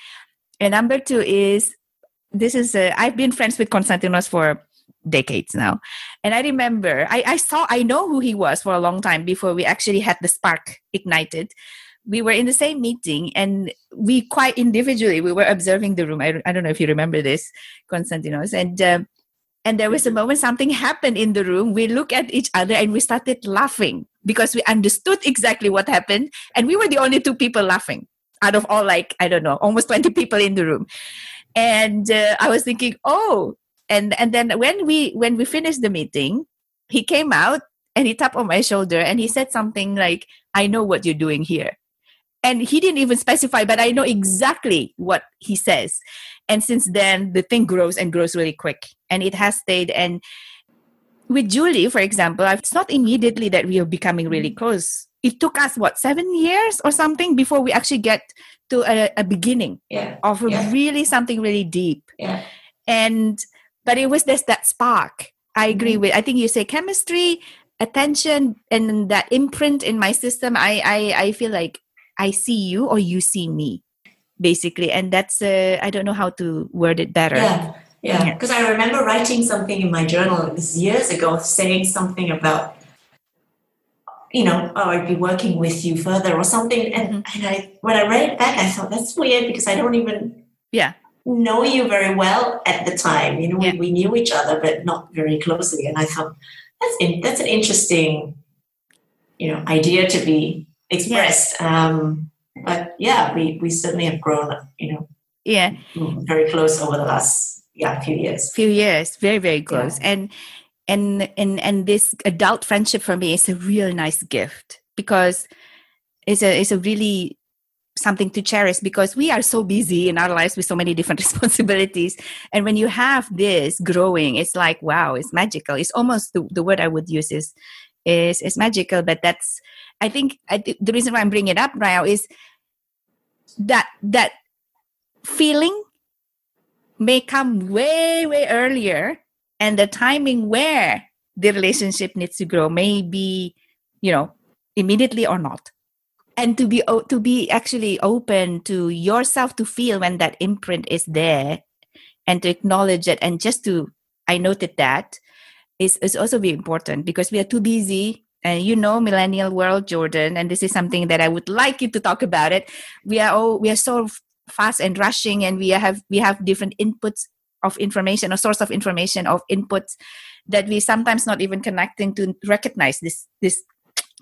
And number two is this is I've been friends with Konstantinos for decades now, and I remember I, I saw I know who he was for a long time before we actually had the spark ignited. We were in the same meeting, and we quite individually we were observing the room. I, I don't know if you remember this, Konstantinos, and. Um, and there was a moment something happened in the room. We looked at each other and we started laughing because we understood exactly what happened. And we were the only two people laughing out of all, like, I don't know, almost 20 people in the room and uh, i was thinking oh and and then when we when we finished the meeting he came out and he tapped on my shoulder and he said something like i know what you're doing here and he didn't even specify but i know exactly what he says and since then the thing grows and grows really quick and it has stayed and with julie for example it's not immediately that we are becoming really close it took us what seven years or something before we actually get to a, a beginning Yeah. of Yeah. really something really deep Yeah. and but it was just that spark i agree Mm-hmm. with i think you say chemistry attention and that imprint in my system i i, I feel like i see you or you see me basically and that's uh, i don't know how to word it better Yeah. Yeah. Yeah. Because I remember writing something in my journal, it was years ago, saying something about, you know, oh, I'd be working with you further or something. And, and I, when I read it back, I thought that's weird because I don't even Yeah. know you very well at the time. You know, Yeah. we, we knew each other, but not very closely. And I thought that's in, that's an interesting, you know, idea to be expressed. Um, but yeah, we, we certainly have grown, you know, yeah very close over the last yeah few years. few years very very close and and and and this adult friendship for me is a real nice gift because it's a it's a really something to cherish because we are so busy in our lives with so many different [laughs] responsibilities and when you have this growing it's like wow it's magical it's almost the, the word i would use is is is magical. But that's I think I th- the reason why I'm bringing it up now is that that feeling may come way way earlier, and the timing where the relationship needs to grow may be, you know, immediately or not. And to be to be actually open to yourself to feel when that imprint is there and to acknowledge it and just to i noted that is, is also very important because we are too busy and you know millennial world jordan and this is something that i would like you to talk about it we are all we are so fast and rushing and we have we have different inputs of information or source of information of inputs that we sometimes not even connecting to recognize this this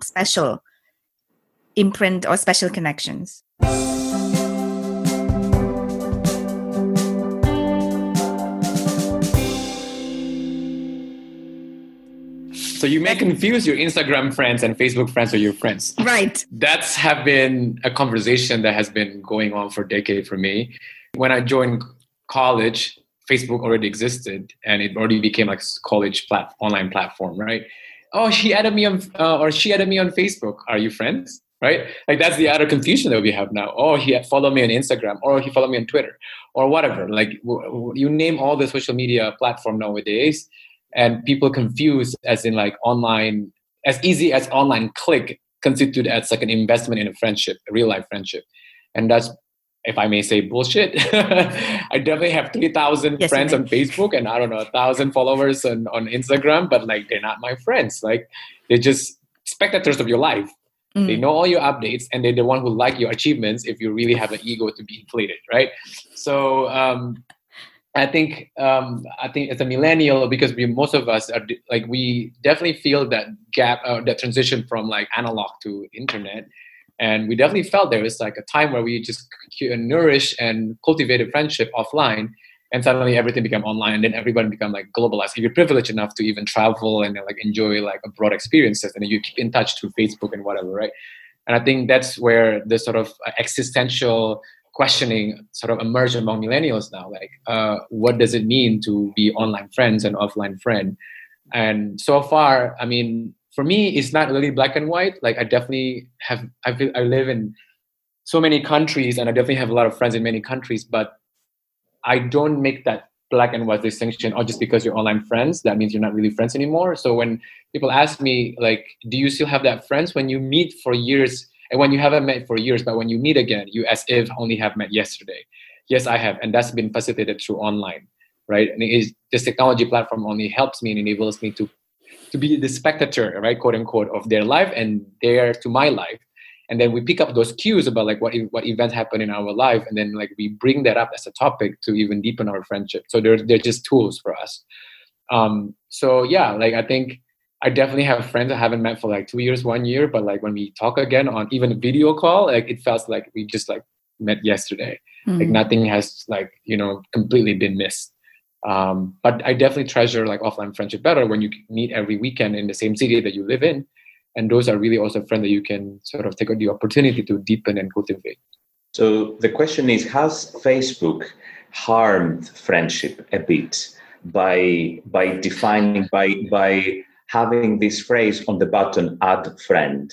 special imprint or special connections. So you may confuse your Instagram friends and Facebook friends with your friends. Right. That's have been a conversation that has been going on for a decade for me. When I joined college, Facebook already existed and it already became like college plat- online platform, right? Oh, she added me on, uh, or she added me on Facebook. Are you friends? right? Like that's the other confusion that we have now. Oh, he followed me on Instagram, or he followed me on Twitter, or whatever. Like you name all the social media platform nowadays, and people confuse as in like online, as easy as online click constitute as like an investment in a friendship, a real life friendship, and that's. If I may say bullshit, [laughs] I definitely have three thousand yes, friends on Facebook and I don't know a thousand followers on, on Instagram, but like they're not my friends. Like they're just spectators of your life Mm. They know all your updates, and they're the one who like your achievements if you really have an ego to be inflated, right? So um, I think um, I think as a millennial, because we most of us are like we definitely feel that gap, uh, that transition from like analog to internet, and we definitely felt there was like a time where we just nourished and cultivated friendship offline, and suddenly everything became online and then everybody become like globalized. If you're privileged enough to even travel and like enjoy like abroad experiences and you keep in touch through facebook and whatever right? And i think that's where the sort of existential questioning sort of emerge among millennials now like uh, what does it mean to be online friends and offline friend? And so far i mean for me it's not really black and white. Like i definitely have i, feel, I live in so many countries and i definitely have a lot of friends in many countries but I don't make that black and white distinction or oh, just because you're online friends that means you're not really friends anymore. So when people ask me like do you still have that friends? When you meet for years and when you haven't met for years but when you meet again you as if only have met yesterday. Yes i have and that's been facilitated through online right? And this technology platform only helps me and enables me to to be the spectator right quote unquote of their life and there to my life. And then we pick up those cues about like what what events happen in our life and then like we bring that up as a topic to even deepen our friendship. So they're, they're just tools for us. Um, so yeah like i think i definitely have friends i haven't met for like two years one year but like when we talk again on even a video call like it feels like we just like met yesterday. Mm-hmm. like nothing has like you know completely been missed. Um, but i definitely treasure like offline friendship better when you meet every weekend in the same city that you live in. And those are really also friends that you can sort of take the opportunity to deepen and cultivate. So the question is has facebook harmed friendship a bit by by defining by by having this phrase on the button add friend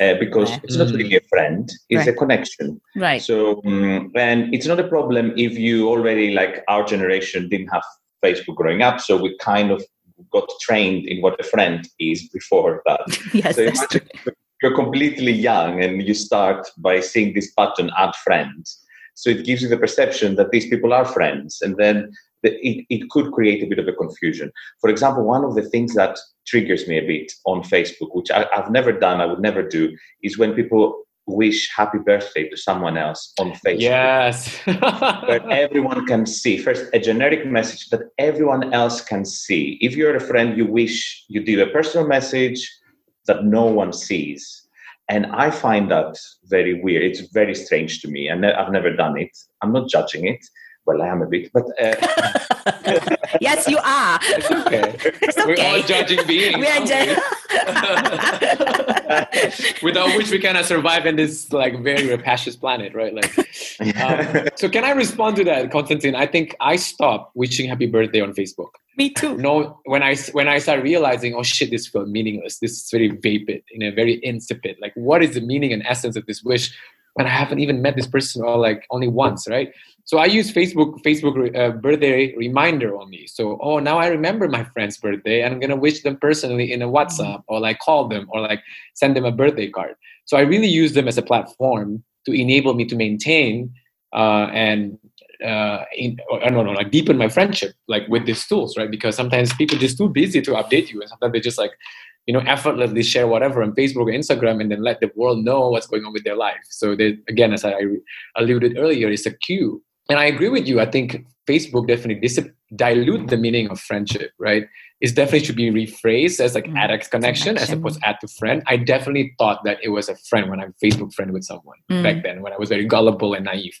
uh, because right. it's not really a friend it's right. a connection right so um, and it's not a problem if you already like our generation didn't have facebook growing up so we kind of got trained in what a friend is before that. [laughs] yes, so. You're completely young and you start by seeing this button add friend So it gives you the perception that these people are friends. And then the, it, it could create a bit of a confusion. For example, one of the things that triggers me a bit on Facebook, which I, I've never done, I would never do, is when people wish happy birthday to someone else on Facebook. Yes. [laughs] where everyone can see. First, a generic message that everyone else can see. If you're a friend, you wish you do a personal message that no one sees. And I find that very weird. It's very strange to me. And I've never done it. I'm not judging it. Well, I am a bit, but. Uh, [laughs] yes, you are. It's okay. It's okay. We're all judging beings. We are judging. [laughs] without which we cannot survive in this like very rapacious planet, right? Like, um, so can I respond to that, Constantine? I think I stopped wishing happy birthday on Facebook. Me too. No, when I when I start realizing, oh shit, this feels meaningless. This is very vapid, in a very insipid. Like, what is the meaning and essence of this wish when I haven't even met this person or like only once, right? So I use Facebook Facebook uh, birthday reminder only. So oh, now I remember my friend's birthday, and I'm gonna wish them personally in a WhatsApp or like call them or like send them a birthday card. So I really use them as a platform to enable me to maintain uh, and uh, in, I don't know, like deepen my friendship, like with these tools, right? Because sometimes people just too busy to update you, and sometimes they just like, you know, effortlessly share whatever on Facebook or Instagram, and then let the world know what's going on with their life. So they, again, as I alluded earlier, it's a cue. And I agree with you. I think Facebook definitely dis- dilute the meaning of friendship, right? It definitely should be rephrased as like mm, add a connection, connection, as opposed to add to friend. I definitely thought that it was a friend when I'm Facebook friend with someone mm. back then when I was very gullible and naive.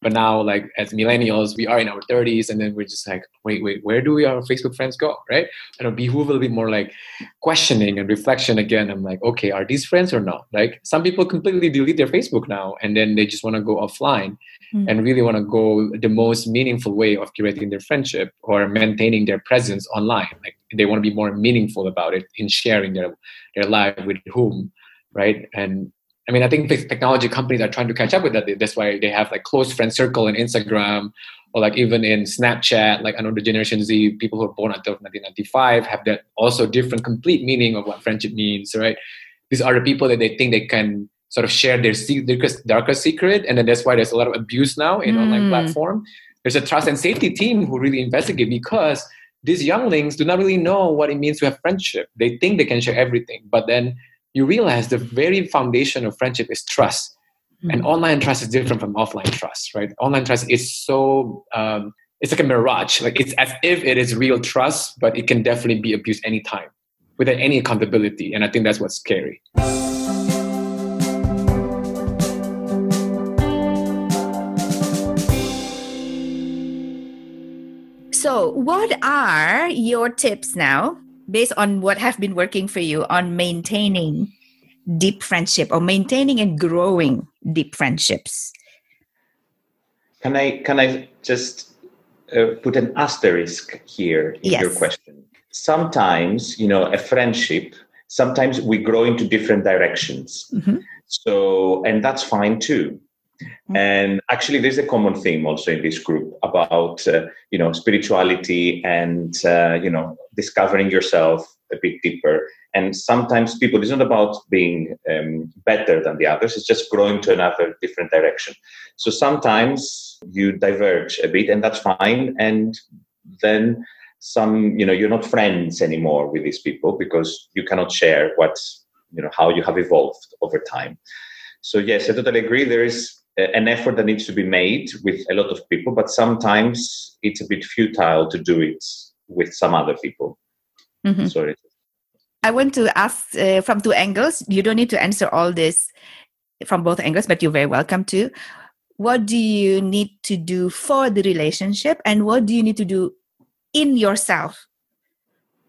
But now, like as millennials, we are in our 30s, and then we're just like, wait, wait, where do we our Facebook friends go, right? And it'll behoove a little bit more like questioning and reflection again. I'm like, okay, are these friends or not? Like some people completely delete their Facebook now, and then they just want to go offline mm. and really want to go the most meaningful way of curating their friendship or maintaining their presence online. Like they want to be more meaningful about it in sharing their their life with whom, right? And I mean, I think technology companies are trying to catch up with that. That's why they have like close friend circle in Instagram, or like even in Snapchat. Like I know the Generation Z people who are born until 1995 have that also different, complete meaning of what friendship means, right? These are the people that they think they can sort of share their, their darker secret, and then that's why there's a lot of abuse now in mm. online platform. There's a trust and safety team who really investigate because these younglings do not really know what it means to have friendship. They think they can share everything, but then you realize the very foundation of friendship is trust. Mm-hmm. And online trust is different from offline trust, right? Online trust is so um, it's like a mirage. Like it's as if it is real trust, but it can definitely be abused anytime without any accountability. And I think that's what's scary. So, what are your tips now based on what have been working for you on maintaining deep friendship or maintaining and growing deep friendships can i can i just uh, put an asterisk here in yes. your question sometimes you know a friendship sometimes we grow into different directions mm-hmm. so and that's fine too Mm-hmm. And actually, there's a common theme also in this group about uh, you know spirituality and uh, you know discovering yourself a bit deeper. And sometimes people, it's not about being um, better than the others; it's just growing to another different direction. So sometimes you diverge a bit, and that's fine. And then some, you know, you're not friends anymore with these people because you cannot share what you know how you have evolved over time. So yes, I totally agree. There is an effort that needs to be made with a lot of people, but sometimes it's a bit futile to do it with some other people. Mm-hmm. Sorry. I want to ask uh, from two angles. You don't need to answer all this from both angles, but you're very welcome to. What do you need to do for the relationship, and what do you need to do in yourself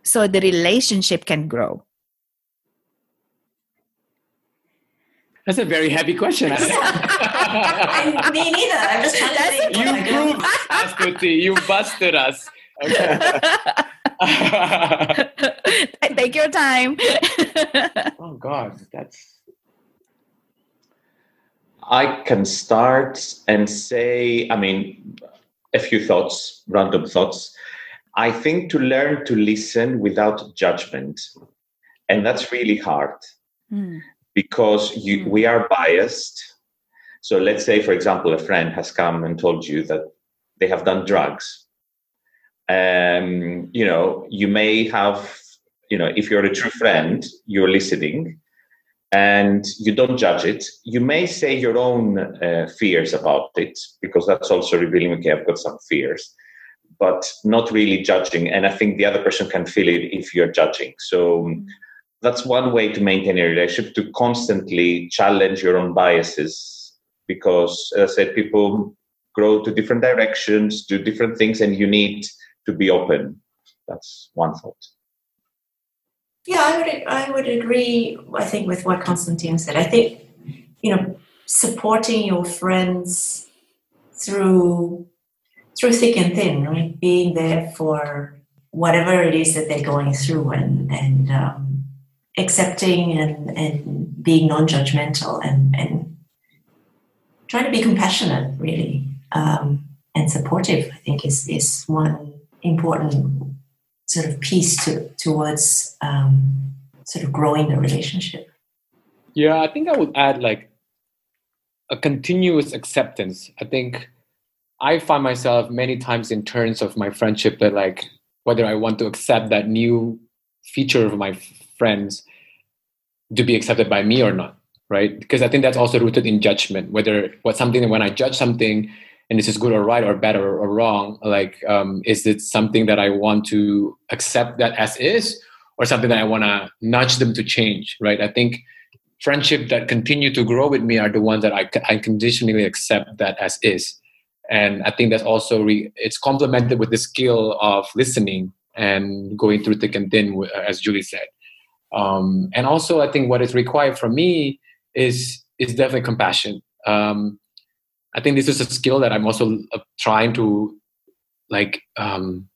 so the relationship can grow? That's a very heavy question. [laughs] Me neither. I'm just trying to think. You proved [laughs] us, Tuti. You busted us. Okay. [laughs] Take your time. oh God, that's. I can start and say, I mean, a few thoughts, random thoughts. I think to learn to listen without judgment, and that's really hard. Mm because you, hmm. we are biased. So let's say, for example, a friend has come and told you that they have done drugs. Um, you know, you may have, you know, if you're a true friend, you're listening and you don't judge it. You may say your own uh, fears about it because that's also revealing, okay, I've got some fears, but not really judging. And I think the other person can feel it if you're judging. So, mm that's one way to maintain a relationship to constantly challenge your own biases. Because as i said people grow to different directions do different things and you need to be open. That's one thought. Yeah i would i would agree i think with what constantine said. I think you know supporting your friends through through thick and thin right? Being there for whatever it is that they're going through and and um, accepting and and being non-judgmental and and trying to be compassionate really um, and supportive i think is is one important sort of piece to towards um, sort of growing the relationship. Yeah i think i would add like a continuous acceptance. I think i find myself many times in terms of my friendship that like whether I want to accept that new feature of my friends to be accepted by me or not, right? Because I think that's also rooted in judgment. Whether what something when I judge something and this is good or right or better or, wrong, like um, is it something that I want to accept that as is, or something that I want to nudge them to change, right? I think friendship that continue to grow with me are the ones that I, I conditionally accept that as is and i think that's also re- it's complemented with the skill of listening and going through thick and thin as julie said um, and also i think what is required from me is is definitely compassion. Um, i think this is a skill that i'm also uh, trying to like um,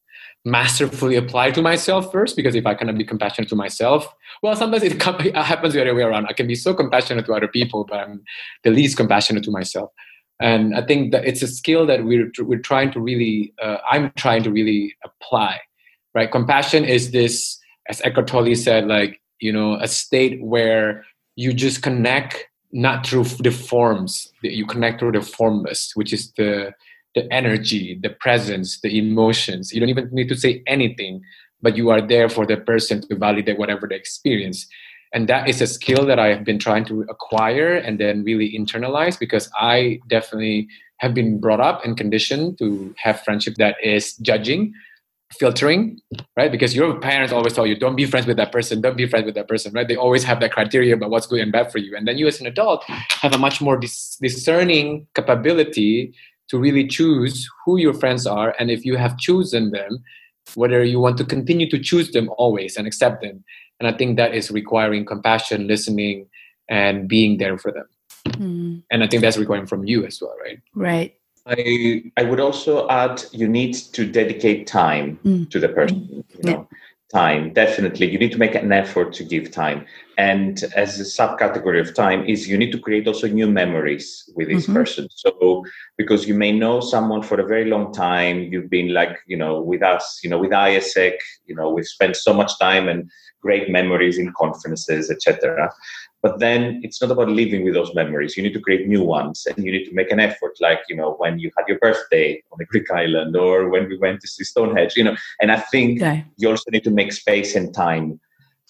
masterfully apply to myself first because if i cannot be compassionate to myself well sometimes [laughs] it, happens the other way around. I can be so compassionate to other people but i'm the least compassionate to myself. And i think that it's a skill that we're, we're trying to really uh, i'm trying to really apply right? Compassion is this as eckhart tolle said like you know a state where you just connect not through the forms you connect through the formless which is the the energy the presence the emotions. You don't even need to say anything but you are there for the person to validate whatever they experience. And that is a skill that I have been trying to acquire and then really internalize because I definitely have been brought up and conditioned to have friendship that is judging, filtering, right? Because your parents always tell you, don't be friends with that person, don't be friends with that person, right? They always have that criteria about what's good and bad for you. And then you as an adult have a much more dis- discerning capability to really choose who your friends are. And if you have chosen them, whether you want to continue to choose them always and accept them and i think that is requiring compassion listening and being there for them mm. and i think that's requiring from you as well right right i i would also add you need to dedicate time mm. to the person you know yeah. time definitely you need to make an effort to give time and as a subcategory of time is you need to create also new memories with this mm-hmm. person so because you may know someone for a very long time you've been like you know with us you know with AIESEC you know we've spent so much time and great memories in conferences, etc. But then it's not about living with those memories. You need to create new ones, and you need to make an effort. Like you know, when you had your birthday on a Greek island, or when we went to see Stonehenge. You know, and I think okay. you also need to make space and time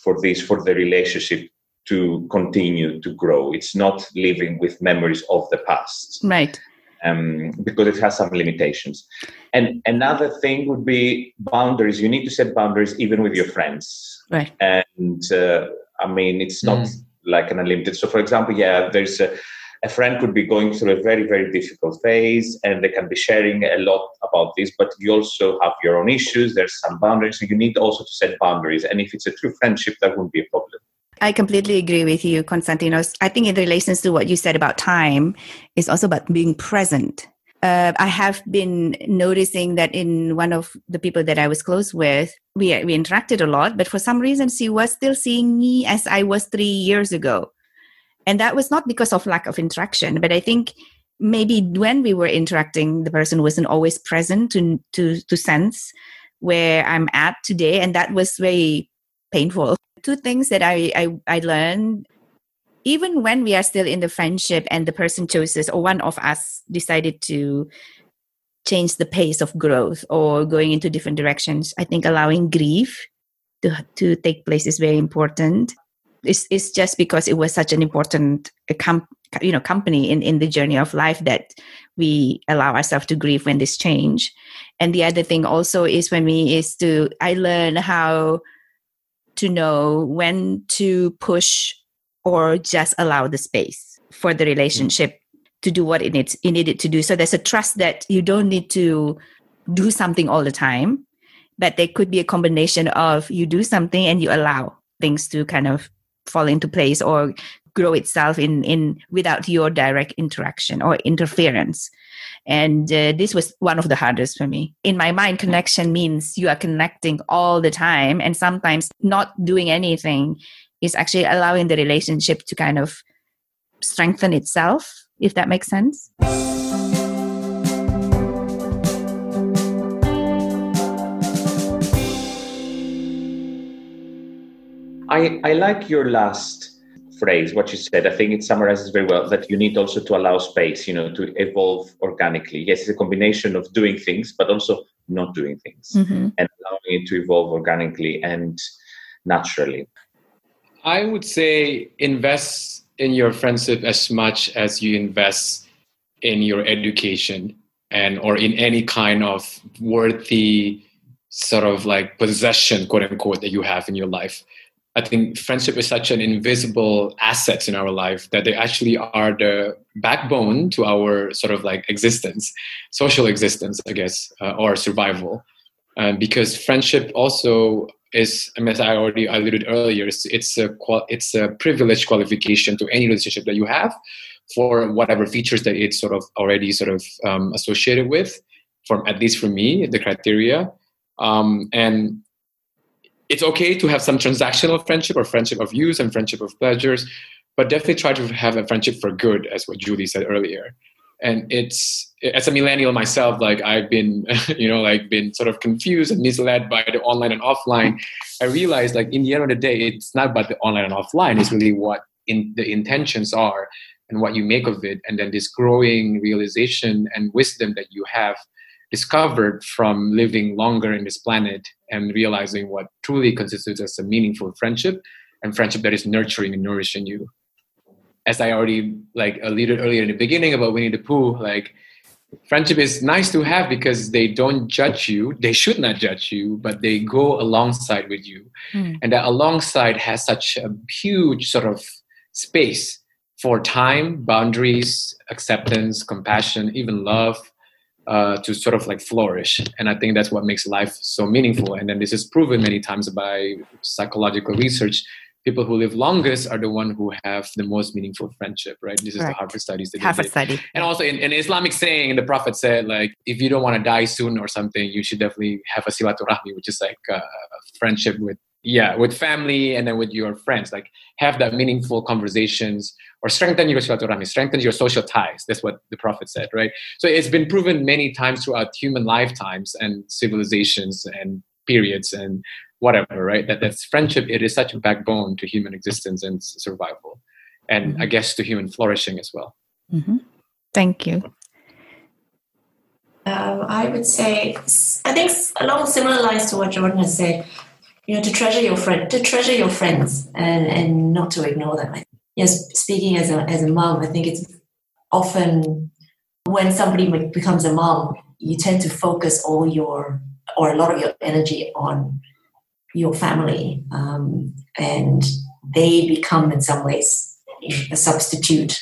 for this, for the relationship to continue to grow. It's not living with memories of the past. Right um, because it has some limitations. And another thing would be boundaries. You need to set boundaries even with your friends. Right. And uh, I mean, it's not mm. Like an unlimited. So, for example, yeah, there's a, a friend could be going through a very, very difficult phase and they can be sharing a lot about this, but you also have your own issues. There's some boundaries. So you need also to set boundaries. And if it's a true friendship, that wouldn't be a problem. I completely agree with you, Konstantinos. I think in relation to what you said about time, it's also about being present. Uh, I have been noticing that in one of the people that I was close with, we we interacted a lot, but for some reason, she was still seeing me as I was three years ago, and that was not because of lack of interaction, but I think maybe when we were interacting, the person wasn't always present to to to sense where I'm at today, and that was very painful. Two things that I, I, I learned even when we are still in the friendship and the person chooses or one of us decided to change the pace of growth or going into different directions i think allowing grief to, to take place is very important. It's, it's just because it was such an important uh, com- you know company in, in the journey of life that we allow ourselves to grieve when this change. And the other thing also is for me is to i learn how to know when to push or just allow the space for the relationship mm. to do what it needs it needed to do. So there's a trust that you don't need to do something all the time, but there could be a combination of you do something and you allow things to kind of fall into place or grow itself in in without your direct interaction or interference and uh, this was one of the hardest for me in my mind connection means you are connecting all the time and sometimes not doing anything is actually allowing the relationship to kind of strengthen itself if that makes sense I, I like your last phrase, what you said. I think it summarizes very well that you need also to allow space, you know, to evolve organically. Yes, it's a combination of doing things, but also not doing things mm-hmm. and allowing it to evolve organically and naturally. I would say invest in your friendship as much as you invest in your education and or in any kind of worthy sort of like possession quote unquote that you have in your life I think friendship is such an invisible asset in our life that they actually are the backbone to our sort of like existence, social existence, I guess, uh, or survival. Um, because friendship also is, mean, as I already alluded earlier, it's, it's a it's a privileged qualification to any relationship that you have for whatever features that it's sort of already sort of um, associated with. From at least for me, the criteria, um, and it's okay to have some transactional friendship or friendship of use and friendship of pleasures, but definitely try to have a friendship for good, as what Julie said earlier. And it's as a millennial myself, like I've been, [laughs] you know, like been sort of confused and misled by the online and offline. I realized, like in the end of the day, it's not about the online and offline. It's really what in the intentions are and what you make of it, and then this growing realization and wisdom that you have discovered from living longer in this planet and realizing what truly constitutes as a meaningful friendship and friendship that is nurturing and nourishing you as i already like alluded earlier in the beginning about winnie the pooh like friendship is nice to have because they don't judge you they should not judge you but they go alongside with you mm. and that alongside has such a huge sort of space for time boundaries acceptance compassion even love uh, to sort of like flourish. And I think that's what makes life so meaningful. And then this is proven many times by psychological research. People who live longest are the one who have the most meaningful friendship, right? This is right. the Harvard studies that Harvard study. And also in, in Islamic saying, the Prophet said, like, if you don't want to die soon or something, you should definitely have a silaturahmi, which is like a friendship with yeah with family and then with your friends like have that meaningful conversations or strengthen your silaturahmi strengthen your social ties that's what the prophet said right so it's been proven many times throughout human lifetimes and civilizations and periods and whatever right that that's friendship it is such a backbone to human existence and survival and mm-hmm. i guess to human flourishing as well mm-hmm. thank you um, I would say, I think along similar lines to what Jordan has said, you know to treasure your friend to treasure your friends and and not to ignore them yes speaking as a as a mom i think it's often when somebody becomes a mom you tend to focus all your or a lot of your energy on your family um, and they become in some ways a substitute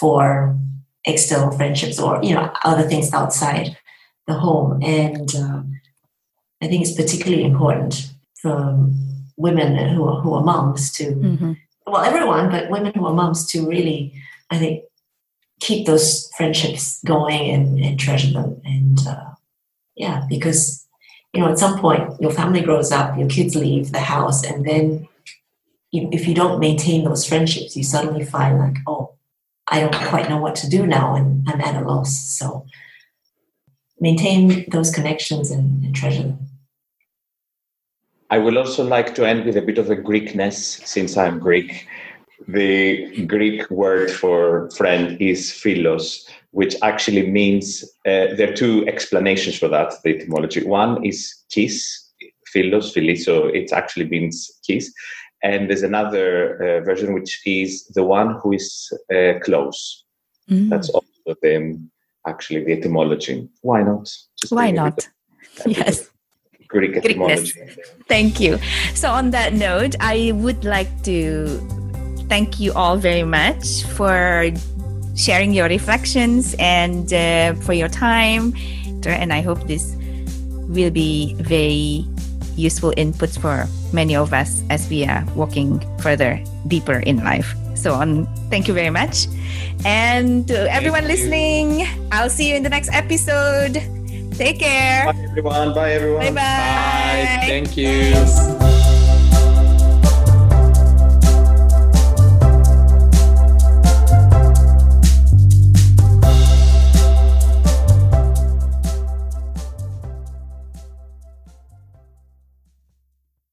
for external friendships or you know other things outside the home and uh, i think it's particularly important for women who are, who are moms to, mm-hmm. well, everyone, but women who are moms to really, I think, keep those friendships going and, and treasure them. And uh, yeah, because, you know, at some point your family grows up, your kids leave the house, and then if you don't maintain those friendships, you suddenly find like, oh, I don't quite know what to do now, and I'm at a loss. So maintain those connections and, and treasure them. I would also like to end with a bit of a Greekness, since I'm Greek. The Greek word for friend is philos, which actually means uh, there are two explanations for that, the etymology. One is kiss, philos, philis, so it actually means kiss. And there's another uh, version which is the one who is uh, close. Mm. That's also the, actually the etymology. Why not? Just Why not? Yes. Greek etymology. Thank you. So, on that note, I would like to thank you all very much for sharing your reflections and uh, for your time. And I hope this will be very useful inputs for many of us as we are walking further deeper in life. so on. Thank you very much. And to everyone you. listening, I'll see you in the next episode. Take care. Bye everyone. Bye everyone. Bye bye. Bye. Thank you. Thanks.